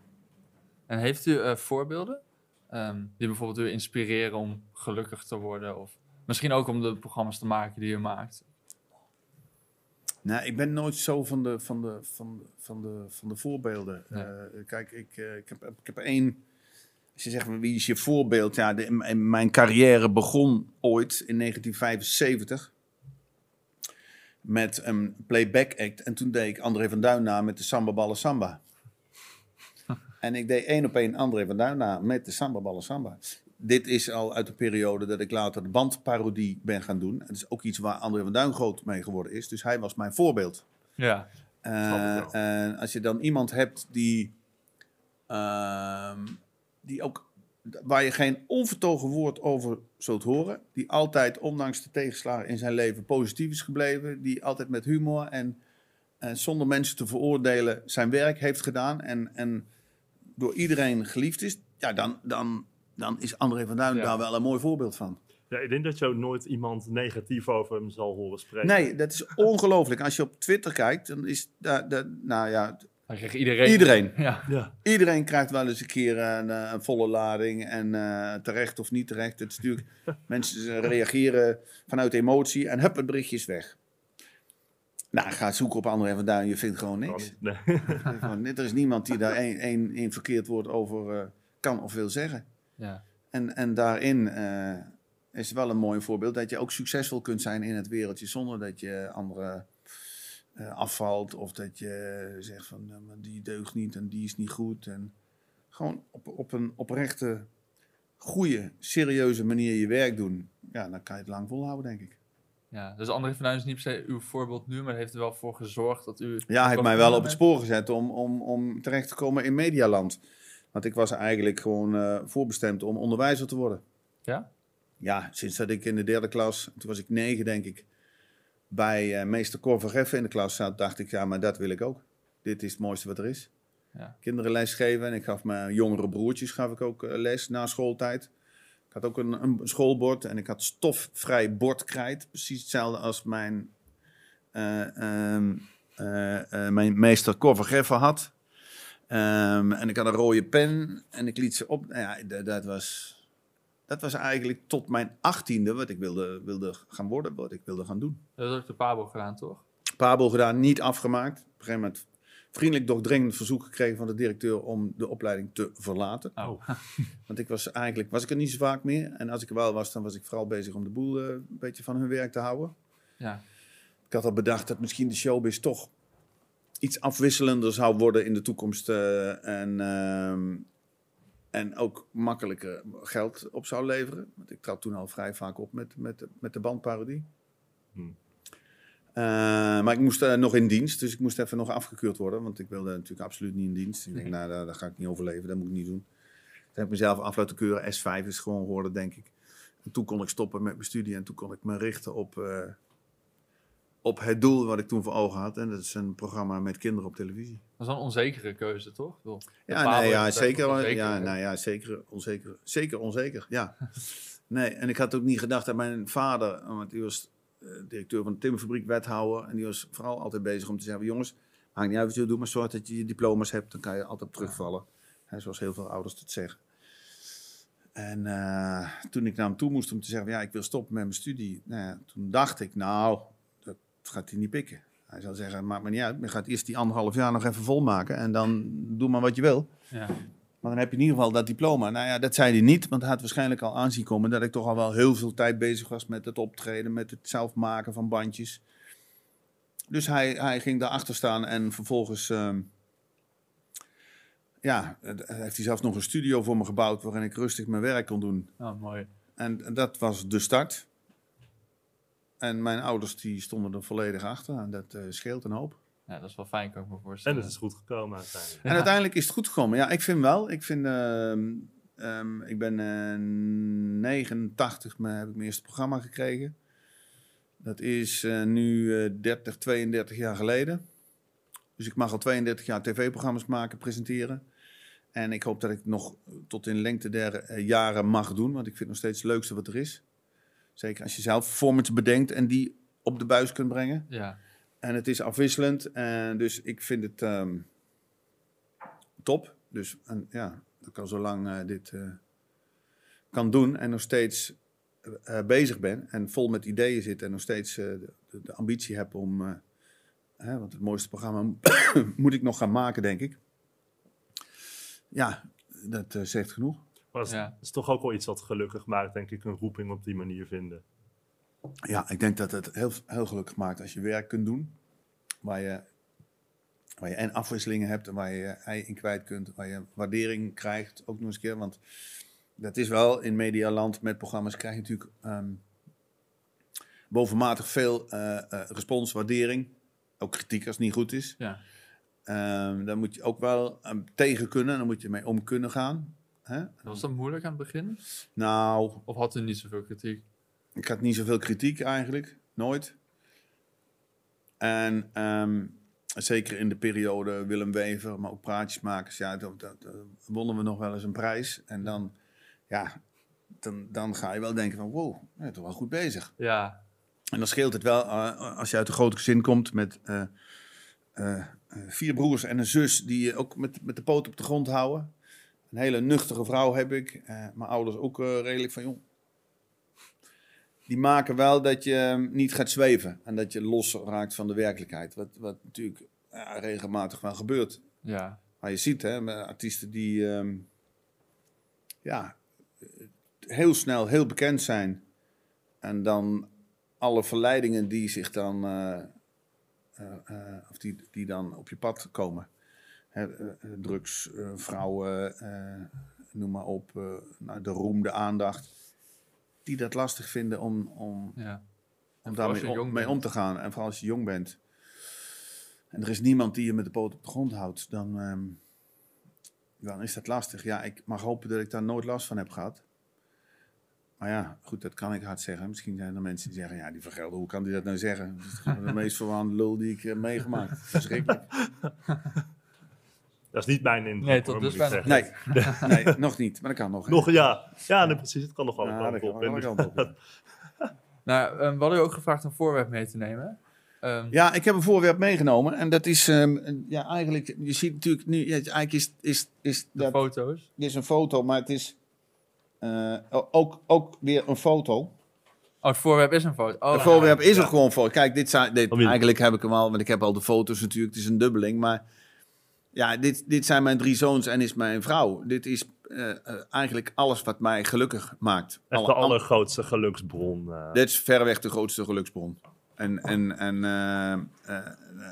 En heeft u eh, voorbeelden ehm, die bijvoorbeeld u inspireren om gelukkig te worden? Of misschien ook om de programma's te maken die u maakt? Nou, ik ben nooit zo van de, van de, van de, van de, van de voorbeelden. Nee. Eh, kijk, ik, eh, ik, heb, ik heb één. Als je zegt, wie is je voorbeeld? Ja, de, mijn carrière begon ooit in 1975 met een playback act. En toen deed ik André van Duin na met de Samba Ballen Samba. en ik deed één op één André van Duin na met de Samba Ballen Samba. Dit is al uit de periode dat ik later de bandparodie ben gaan doen. Het is ook iets waar André van Duin groot mee geworden is. Dus hij was mijn voorbeeld. Ja, Eh, en als je dan iemand hebt die, ehm, die ook, waar je geen onvertogen woord over zult horen, die altijd, ondanks de tegenslagen in zijn leven, positief is gebleven, die altijd met humor en, en zonder mensen te veroordelen zijn werk heeft gedaan en, en door iedereen geliefd is, ja, dan, dan, dan is André van Duin Ja. daar wel een mooi voorbeeld van. Ja, ik denk dat je ook nooit iemand negatief over hem zal horen spreken. Nee, dat is ongelooflijk. Als je op Twitter kijkt, dan is daar, daar- nou ja, iedereen. iedereen. Ja, Ja, Iedereen krijgt wel eens een keer een, eh, een volle lading. En eh, terecht of niet terecht. Het is natuurlijk, mensen reageren vanuit emotie en hup, het berichtje is weg. Nou, ga zoeken op André van Duin, je vindt gewoon niks. Nee. Er is niemand die daar één, één, één verkeerd woord over eh, kan of wil zeggen. Ja. En, en daarin eh, is wel een mooi voorbeeld dat je ook succesvol kunt zijn in het wereldje zonder dat je anderen eh, afvalt of dat je zegt van nou, die deugt niet en die is niet goed. En gewoon op, op een oprechte, goede, serieuze manier je werk doen. Ja, dan kan je het lang volhouden, denk ik. ja. Dus André van Duin is niet per se uw voorbeeld nu, maar heeft er wel voor gezorgd dat u... Ja, hij heeft mij wel op het spoor gezet om, om, om terecht te komen in medialand. Want ik was eigenlijk gewoon eh, voorbestemd om onderwijzer te worden. Ja? Ja, sinds dat ik in de derde klas, toen was ik negen denk ik, bij eh, meester Cor van in de klas zat, dacht ik, ja, maar dat wil ik ook. Dit is het mooiste wat er is. Ja. Kinderen les geven en ik gaf mijn jongere broertjes gaf ik ook eh, les na schooltijd. Ik had ook een, een schoolbord en ik had stofvrij bordkrijt. Precies hetzelfde als mijn, eh, ehm, eh, eh, mijn meester Cor van had. Ehm, en ik had een rode pen en ik liet ze op. Nou ja, dat, dat was, dat was eigenlijk tot mijn achttiende wat ik wilde, wilde gaan worden, wat ik wilde gaan doen. Dat heeft ook de Pabo gedaan, toch? Pabo gedaan, niet afgemaakt. Op een gegeven moment vriendelijk doch dringend verzoek gekregen van de directeur om de opleiding te verlaten. Oh. Want ik was eigenlijk was ik er niet zo vaak meer. En als ik er wel was, dan was ik vooral bezig om de boel eh, een beetje van hun werk te houden. Ja. Ik had al bedacht dat misschien de showbiz toch iets afwisselender zou worden in de toekomst. eh, en, ehm, en ook makkelijker geld op zou leveren. Want ik trad toen al vrij vaak op met, met, de- met de bandparodie. Hmm. Eh, maar ik moest eh, nog in dienst, dus ik moest even nog afgekeurd worden. Want ik wilde natuurlijk absoluut niet in dienst. Ik denk, nou, daar, ga ik niet overleven, dat moet ik niet doen. Toen heb ik mezelf af laten keuren. S5 is gewoon geworden, denk ik. En toen kon ik stoppen met mijn studie en toen kon ik me richten op, op het doel wat ik toen voor ogen had. En dat is een programma met kinderen op televisie. Dat is een onzekere keuze, toch? Bedoel, Ja, nee, ja, zeker. wel Ja, onzeker, nou ja, zeker onzeker. Zeker onzeker, ja. Nee, en ik had ook niet gedacht dat mijn vader, want die was eh, directeur van de timmerfabriek, wethouder. En die was vooral altijd bezig om te zeggen, jongens, maakt niet uit wat je doet, maar zorg dat je je diploma's hebt. Dan kan je altijd op terugvallen. Hè, zoals heel veel ouders dat zeggen. En eh, toen ik naar hem toe moest om te zeggen, ja, ik wil stoppen met mijn studie. Nou ja, toen dacht ik, nou, gaat hij niet pikken. Hij zal zeggen, maakt me niet uit. Je gaat eerst die anderhalf jaar nog even volmaken. En dan doe maar wat je wil. Ja. Maar dan heb je in ieder geval dat diploma. Nou ja, dat zei hij niet, want hij had waarschijnlijk al aanzien komen dat ik toch al wel heel veel tijd bezig was met het optreden, met het zelf maken van bandjes. Dus hij, hij ging daarachter staan en vervolgens, ehm, ja, eh, heeft hij zelfs nog een studio voor me gebouwd waarin ik rustig mijn werk kon doen. Oh, mooi. En dat was de start. En mijn ouders die stonden er volledig achter en dat eh, scheelt een hoop. Ja, dat is wel fijn, kan ik me En voorstellen. het is goed gekomen uiteindelijk. En uiteindelijk is het goed gekomen. Ja, ik vind wel. Ik vind, ehm, ehm, ik ben eh 89, me, heb ik mijn eerste programma gekregen. Dat is eh, nu eh 30, 32 jaar geleden. Dus ik mag al 32 jaar tv-programma's maken, presenteren. En ik hoop dat ik nog tot in lengte der eh, jaren mag doen. Want ik vind het nog steeds het leukste wat er is. Zeker als je zelf formats bedenkt en die op de buis kunt brengen. Ja. En het is afwisselend. En dus ik vind het ehm, top. Dus en, ja, dat ik al zo lang eh, dit eh, kan doen en nog steeds eh, bezig ben. En vol met ideeën zit en nog steeds de, de, ambitie heb om... hè, want het mooiste programma moet ik nog gaan maken, denk ik. Ja, dat zegt genoeg. Maar het is, Ja. het is toch ook wel iets wat gelukkig maakt, denk ik, een roeping op die manier vinden. Ja, ik denk dat het heel, heel gelukkig maakt als je werk kunt doen. Waar je, waar je en afwisselingen hebt en waar je je ei in kwijt kunt. Waar je waardering krijgt, ook nog eens een keer. Want dat is wel in medialand met programma's krijg je natuurlijk ehm, bovenmatig veel eh, eh, respons, waardering. Ook kritiek als het niet goed is. ja. Ehm daar moet je ook wel ehm, tegen kunnen. Daar moet je mee om kunnen gaan. Hè? Was dat moeilijk aan het begin? Nou, Of had u niet zoveel kritiek? Ik had niet zoveel kritiek eigenlijk, nooit. En ehm, zeker in de periode Willem Wever, maar ook praatjesmakers, ja, dat, dat, dat wonnen we nog wel eens een prijs. En dan, ja, dan, dan ga je wel denken van, wow, je bent toch wel goed bezig. Ja, En dan scheelt het wel eh, als je uit een groot gezin komt met eh, eh, eh, vier broers en een zus die je ook met, met de poot op de grond houden. Een hele nuchtere vrouw heb ik. Eh, mijn ouders ook eh, redelijk van, joh. Die maken wel dat je eh, niet gaat zweven en dat je los raakt van de werkelijkheid. Wat, wat natuurlijk ja, regelmatig wel gebeurt. ja. Maar je ziet hè, artiesten die ehm, ja, heel snel heel bekend zijn. En dan alle verleidingen die zich dan, eh, eh, eh, of die, die dan op je pad komen. Eh, eh, drugs, eh, vrouwen, noem maar op. nou, de roem, de aandacht. Die dat lastig vinden om, om, ja. om daarmee om, mee om te gaan. En vooral als je jong bent. En er is niemand die je met de poot op de grond houdt. Dan, ehm, dan is dat lastig. Ja, ik mag hopen dat ik daar nooit last van heb gehad. Maar ja, goed, dat kan ik hard zeggen. Misschien zijn er mensen die zeggen, ja, die vergelden, hoe kan die dat nou zeggen? Dat is de meest verwaande lul die ik heb meegemaakt. Verschrikkelijk. Dat is niet mijn indruk. Nee, tot dusver zeggen. Nee, nee, nog niet. Maar dat kan nog. hè? Nog, ja. Ja, nee, precies. Het kan nog wel. Ja, een kan op. wel ja. Nou, ehm, we hadden u ook gevraagd een voorwerp mee te nemen. Ehm, Ja, ik heb een voorwerp meegenomen. En dat is, ehm, ja, eigenlijk, je ziet natuurlijk nu, ja, eigenlijk is, is, is de dat, foto's. dit is een foto, maar het is eh, ook, ook weer een foto. Oh, het voorwerp is een foto. Oh, Het voorwerp is er gewoon voor. Kijk, dit zijn, dit, eigenlijk heb ik hem al, want ik heb al de foto's natuurlijk. Het is een dubbeling, maar ja, dit, dit zijn mijn drie zoons en is mijn vrouw. Dit is eh, eh, eigenlijk alles wat mij gelukkig maakt. Echt Alle de allergrootste geluksbron. eh. Dit is verreweg de grootste geluksbron. En, en, en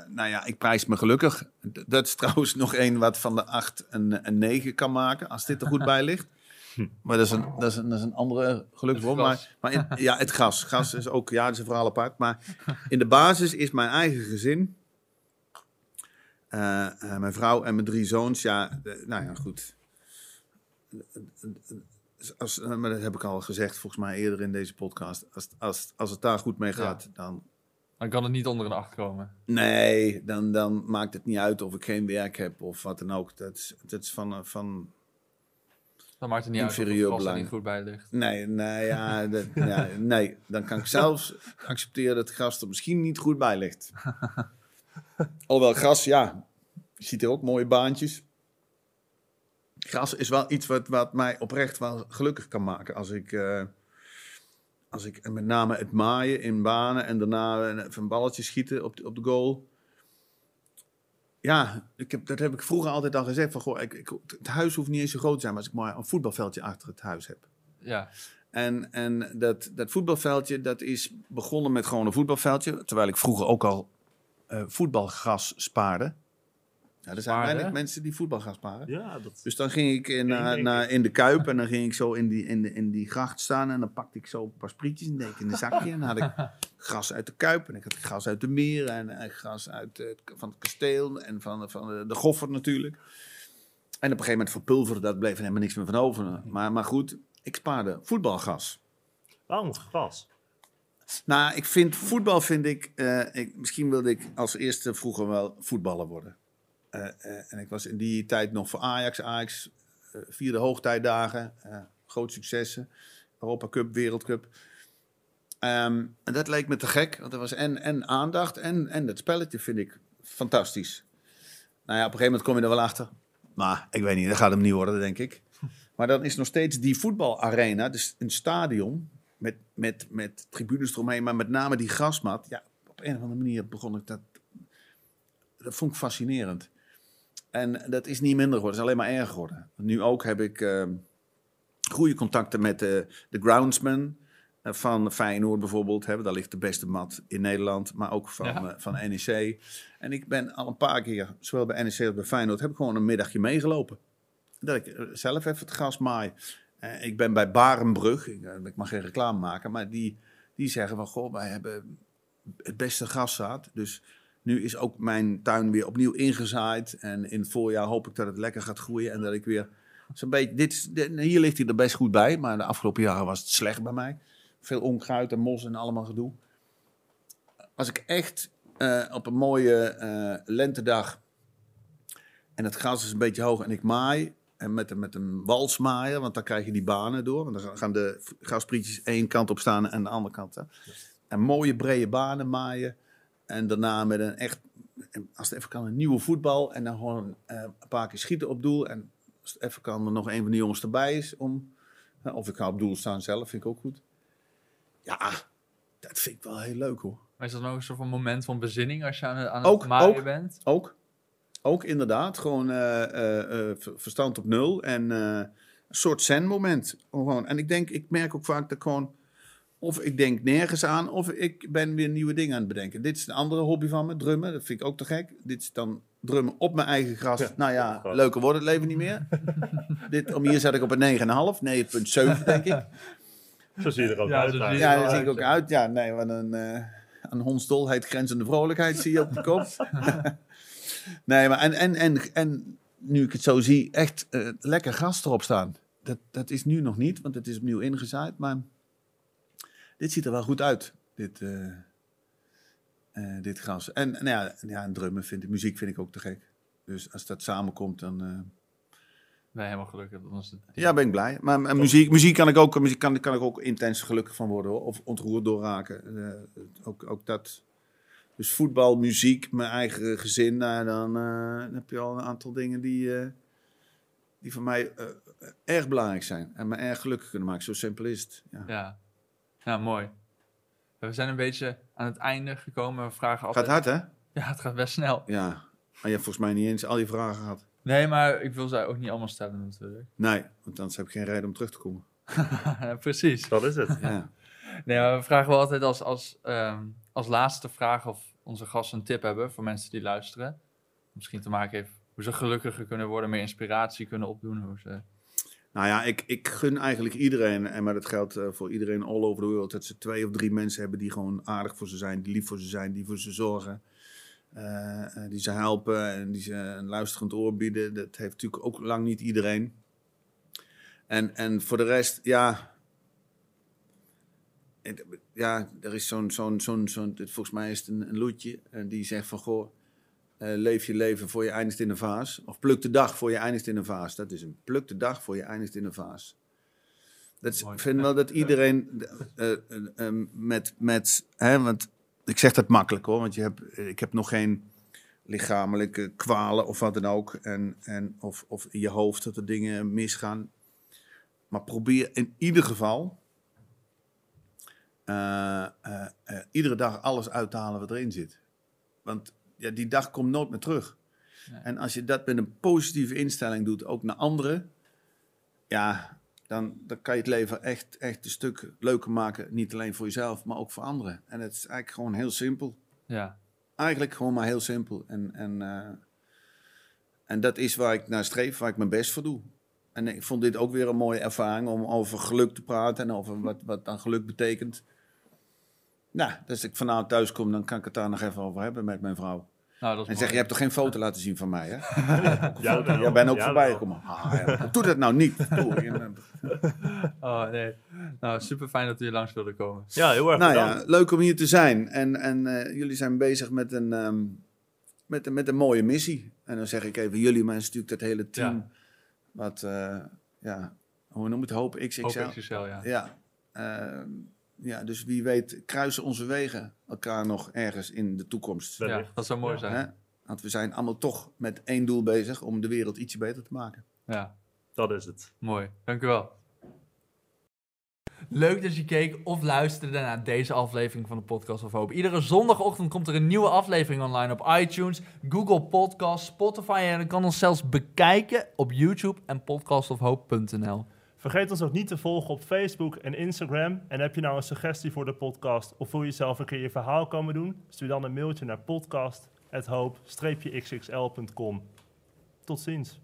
nou ja, ik prijs me gelukkig. D- Dat is trouwens nog één wat van de acht een, een negen kan maken, als dit er goed bij ligt. Maar dat is een, dat is een, dat is een andere geluksbron. Maar, maar in- ja, het gas. Gas is ook, ja, dat is een verhaal apart. Maar in de basis is mijn eigen gezin, mijn vrouw en mijn drie zoons, ja, eh, nou ja, goed. Als, eh, maar dat heb ik al gezegd, volgens mij eerder in deze podcast. Als, als, als het daar goed mee gaat, dan, Dan kan het niet onder een acht komen. Nee, dan, dan maakt het niet uit of ik geen werk heb of wat dan ook. Dat is, dat is van, eh, van... Dan maakt het niet uit of niet goed bij ligt. Nee, nee, ja, dat, ja, nee, dan kan ik zelfs accepteren dat gras er misschien niet goed bij ligt. Alhoewel gras, ja, je ziet er ook mooie baantjes. Gras is wel iets wat, wat mij oprecht wel gelukkig kan maken. Als ik, eh, als ik met name het maaien in banen en daarna een, balletje schieten op de, op de goal. Ja, ik heb, dat heb ik vroeger altijd al gezegd. Van, goh, ik, ik, het huis hoeft niet eens zo groot te zijn, maar als ik maar een voetbalveldje achter het huis heb. Ja, En, en dat, dat voetbalveldje, dat is begonnen met gewoon een voetbalveldje. Terwijl ik vroeger ook al eh, voetbalgras spaarde. Ja, er zijn weinig mensen die voetbalgras sparen. Ja, dat Dus dan ging ik in, naar, in de Kuip en dan ging ik zo in die, in, de, in die gracht staan. En dan pakte ik zo een paar sprietjes en deed ik in een zakje. En dan had ik gras uit de Kuip en ik had gras uit de meer en, en gras uit, eh, het- van het kasteel en van, van de, de goffer natuurlijk. En op een gegeven moment verpulverde dat, bleef er helemaal niks meer van over. Maar, maar goed, ik spaarde voetbalgas. Waarom gras? Nou, ik vind voetbal vind ik, eh, ik. Misschien wilde ik als eerste vroeger wel voetballer worden. Eh, eh, en ik was in die tijd nog voor Ajax. Ajax vierde hoogtijdagen, groot successen. Europa Cup, Wereldcup. Ehm, en dat leek me te gek, want er was en, en aandacht en, en dat spelletje vind ik fantastisch. Nou ja, op een gegeven moment kom je er wel achter. Maar ik weet niet, dat gaat hem niet worden, denk ik. Maar dan is nog steeds die voetbalarena, dus een stadion met, met, met tribunes eromheen, maar met name die grasmat. Ja, op een of andere manier begon ik dat. Dat vond ik fascinerend. En dat is niet minder geworden, het is alleen maar erger geworden. Nu ook heb ik eh, goede contacten met de, de groundsman eh, van Feyenoord bijvoorbeeld. Hè, daar ligt de beste mat in Nederland, maar ook van, Ja. eh, van NEC. En ik ben al een paar keer, zowel bij NEC als bij Feyenoord, heb ik gewoon een middagje meegelopen. Dat ik eh, zelf even het gras maai. Eh, ik ben bij Barenbrug, ik, eh, ik mag geen reclame maken, maar die, die zeggen van, goh, wij hebben het beste graszaad. Dus nu is ook mijn tuin weer opnieuw ingezaaid. En in het voorjaar hoop ik dat het lekker gaat groeien en dat ik weer zo'n beetje... Dit, hier ligt hij er best goed bij, maar de afgelopen jaren was het slecht bij mij. Veel onkruid en mos en allemaal gedoe. Als ik echt eh, op een mooie lentedag en het gras is een beetje hoog en ik maai, En met, een- met een walsmaaier, want dan krijg je die banen door. Want dan gaan de gasprietjes één kant op staan en de andere kant. Hè. En mooie brede banen maaien. En daarna met een echt, als het even kan, een nieuwe voetbal. En dan gewoon eh, een paar keer schieten op doel. En als het even kan, er nog een van de jongens erbij is. Om, hè, of ik ga op doel staan zelf, vind ik ook goed. Ja, dat vind ik wel heel leuk hoor. Maar is dat nou een soort van moment van bezinning als je aan, het- Ook, maaien ook. bent? Ook. Ook inderdaad. Gewoon eh, eh, eh, ver- verstand op nul. En eh, een soort zen-moment. Gewoon. En ik denk, ik merk ook vaak dat ik gewoon... Of ik denk nergens aan, of ik ben weer nieuwe dingen aan het bedenken. Dit is een andere hobby van me, drummen. Dat vind ik ook te gek. Dit is dan drummen op mijn eigen gras. Ja, nou ja, gras. leuker wordt het leven niet meer. Dit, om hier zet ik op een 9,5, 9,7 denk ik. Zo zie je er ook Ja, uit. Ja, wel dat zie ik ook ja. uit. Ja, nee, wat een, eh een hondsdolheid grenzende vrolijkheid zie je op de kop. nee, maar en, en, en, en nu ik het zo zie, echt eh, lekker gras erop staan. Dat, dat is nu nog niet, want het is opnieuw ingezaaid. Maar dit ziet er wel goed uit, dit, eh, eh, dit gras. En nou ja, ja, en drummen vind ik, muziek vind ik ook te gek. Dus als dat samenkomt, dan... Ben je helemaal gelukkig. Dan is het... ja, ben ik blij. Maar maar muziek, muziek kan ik ook, muziek kan, kan ik ook intens gelukkig van worden hoor. Of ontroerd door raken. Ook, ook dat. Dus voetbal, muziek, mijn eigen gezin. Nou, dan, eh, dan heb je al een aantal dingen die, eh, die voor mij eh, erg belangrijk zijn. En me erg gelukkig kunnen maken. Zo simpel is het. Ja. Ja. ja, mooi. We zijn een beetje aan het einde gekomen. We vragen altijd... Gaat hard hè? Ja, het gaat best snel. Ja. Maar je hebt volgens mij niet eens al die vragen gehad. Nee, maar ik wil ze ook niet allemaal stellen natuurlijk. Nee, want anders heb ik geen reden om terug te komen. Precies. Dat is het. Ja. Nee, maar we vragen wel altijd als, als, ehm, als laatste vraag of onze gasten een tip hebben voor mensen die luisteren. Misschien te maken heeft hoe ze gelukkiger kunnen worden, meer inspiratie kunnen opdoen. Hoe ze... Nou ja, ik, ik gun eigenlijk iedereen, en maar dat geldt eh, voor iedereen all over the world, dat ze twee of drie mensen hebben die gewoon aardig voor ze zijn, die lief voor ze zijn, die voor ze zorgen, eh, eh, die ze helpen en die ze een luisterend oor bieden. Dat heeft natuurlijk ook lang niet iedereen. En, en voor de rest, ja. Ja, er is zo'n, zo'n, zo'n, zo'n volgens mij is het een, een loetje, en die zegt van, goh, eh, leef je leven voor je eindigt in een vaas. Of pluk de dag voor je eindigt in een vaas. Dat is een pluk de dag voor je eindigt in een vaas. Dat is, ik vind wel dat iedereen eh, eh, eh, met, met hè, want ik zeg dat makkelijk hoor, want je hebt, ik heb nog geen lichamelijke kwalen of wat dan ook. En, en of, of in je hoofd dat er dingen misgaan. Maar probeer in ieder geval eh, eh, eh, iedere dag alles uit te halen wat erin zit. Want ja, die dag komt nooit meer terug. Nee. En als je dat met een positieve instelling doet, ook naar anderen, ja, dan, dan kan je het leven echt, echt een stuk leuker maken. Niet alleen voor jezelf, maar ook voor anderen. En het is eigenlijk gewoon heel simpel. Ja, Eigenlijk gewoon maar heel simpel. En, en, en dat is waar ik naar streef, waar ik mijn best voor doe. En ik vond dit ook weer een mooie ervaring om over geluk te praten en over wat, wat dan geluk betekent. Nou, dus als ik vanavond thuis kom, dan kan ik het daar nog even over hebben met mijn vrouw. nou dat En zeg, je hebt toch geen foto laten zien van mij, hè? Ja. Jij bent ook Ja, voorbij gekomen. Ah, ja. Doe dat nou niet. Oh nee. Nou, super fijn dat u hier langs wilde komen. Ja, heel erg Nou bedankt. ja, leuk om hier te zijn. En, en eh, jullie zijn bezig met een, ehm, met, een- met een mooie missie. En dan zeg ik even jullie, maar het is natuurlijk dat hele team. Ja. Wat, eh, ja, hoe noem je het? Hoop XXL. Hoop XXL, ja. Ja. Ehm, ja, dus wie weet kruisen onze wegen elkaar nog ergens in de toekomst. Ja. Dat zou mooi Ja. zijn. Hè? Want we zijn allemaal toch met één doel bezig om de wereld ietsje beter te maken. Ja, Dat is het. mooi. Dank u wel. Leuk dat je keek of luisterde naar deze aflevering van de Podcast of Hoop. Iedere zondagochtend komt er een nieuwe aflevering online op iTunes, Google Podcasts, Spotify en je kan ons zelfs bekijken op YouTube en podcastofhoop.nl. Vergeet ons ook niet te volgen op Facebook en Instagram. En heb je nou een suggestie voor de podcast of wil je zelf een keer je verhaal komen doen? Stuur dan een mailtje naar podcast.hoop-xxl.com. Tot ziens.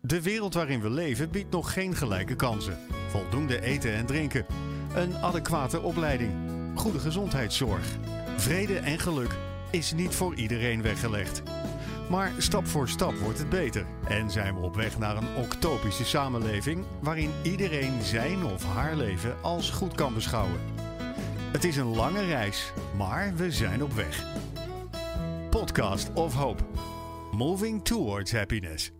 De wereld waarin we leven biedt nog geen gelijke kansen. Voldoende eten en drinken. Een adequate opleiding. Goede gezondheidszorg. Vrede en geluk is niet voor iedereen weggelegd. Maar stap voor stap wordt het beter en zijn we op weg naar een octopische samenleving waarin iedereen zijn of haar leven als goed kan beschouwen. Het is een lange reis, maar we zijn op weg. Podcast of Hope. Moving towards happiness.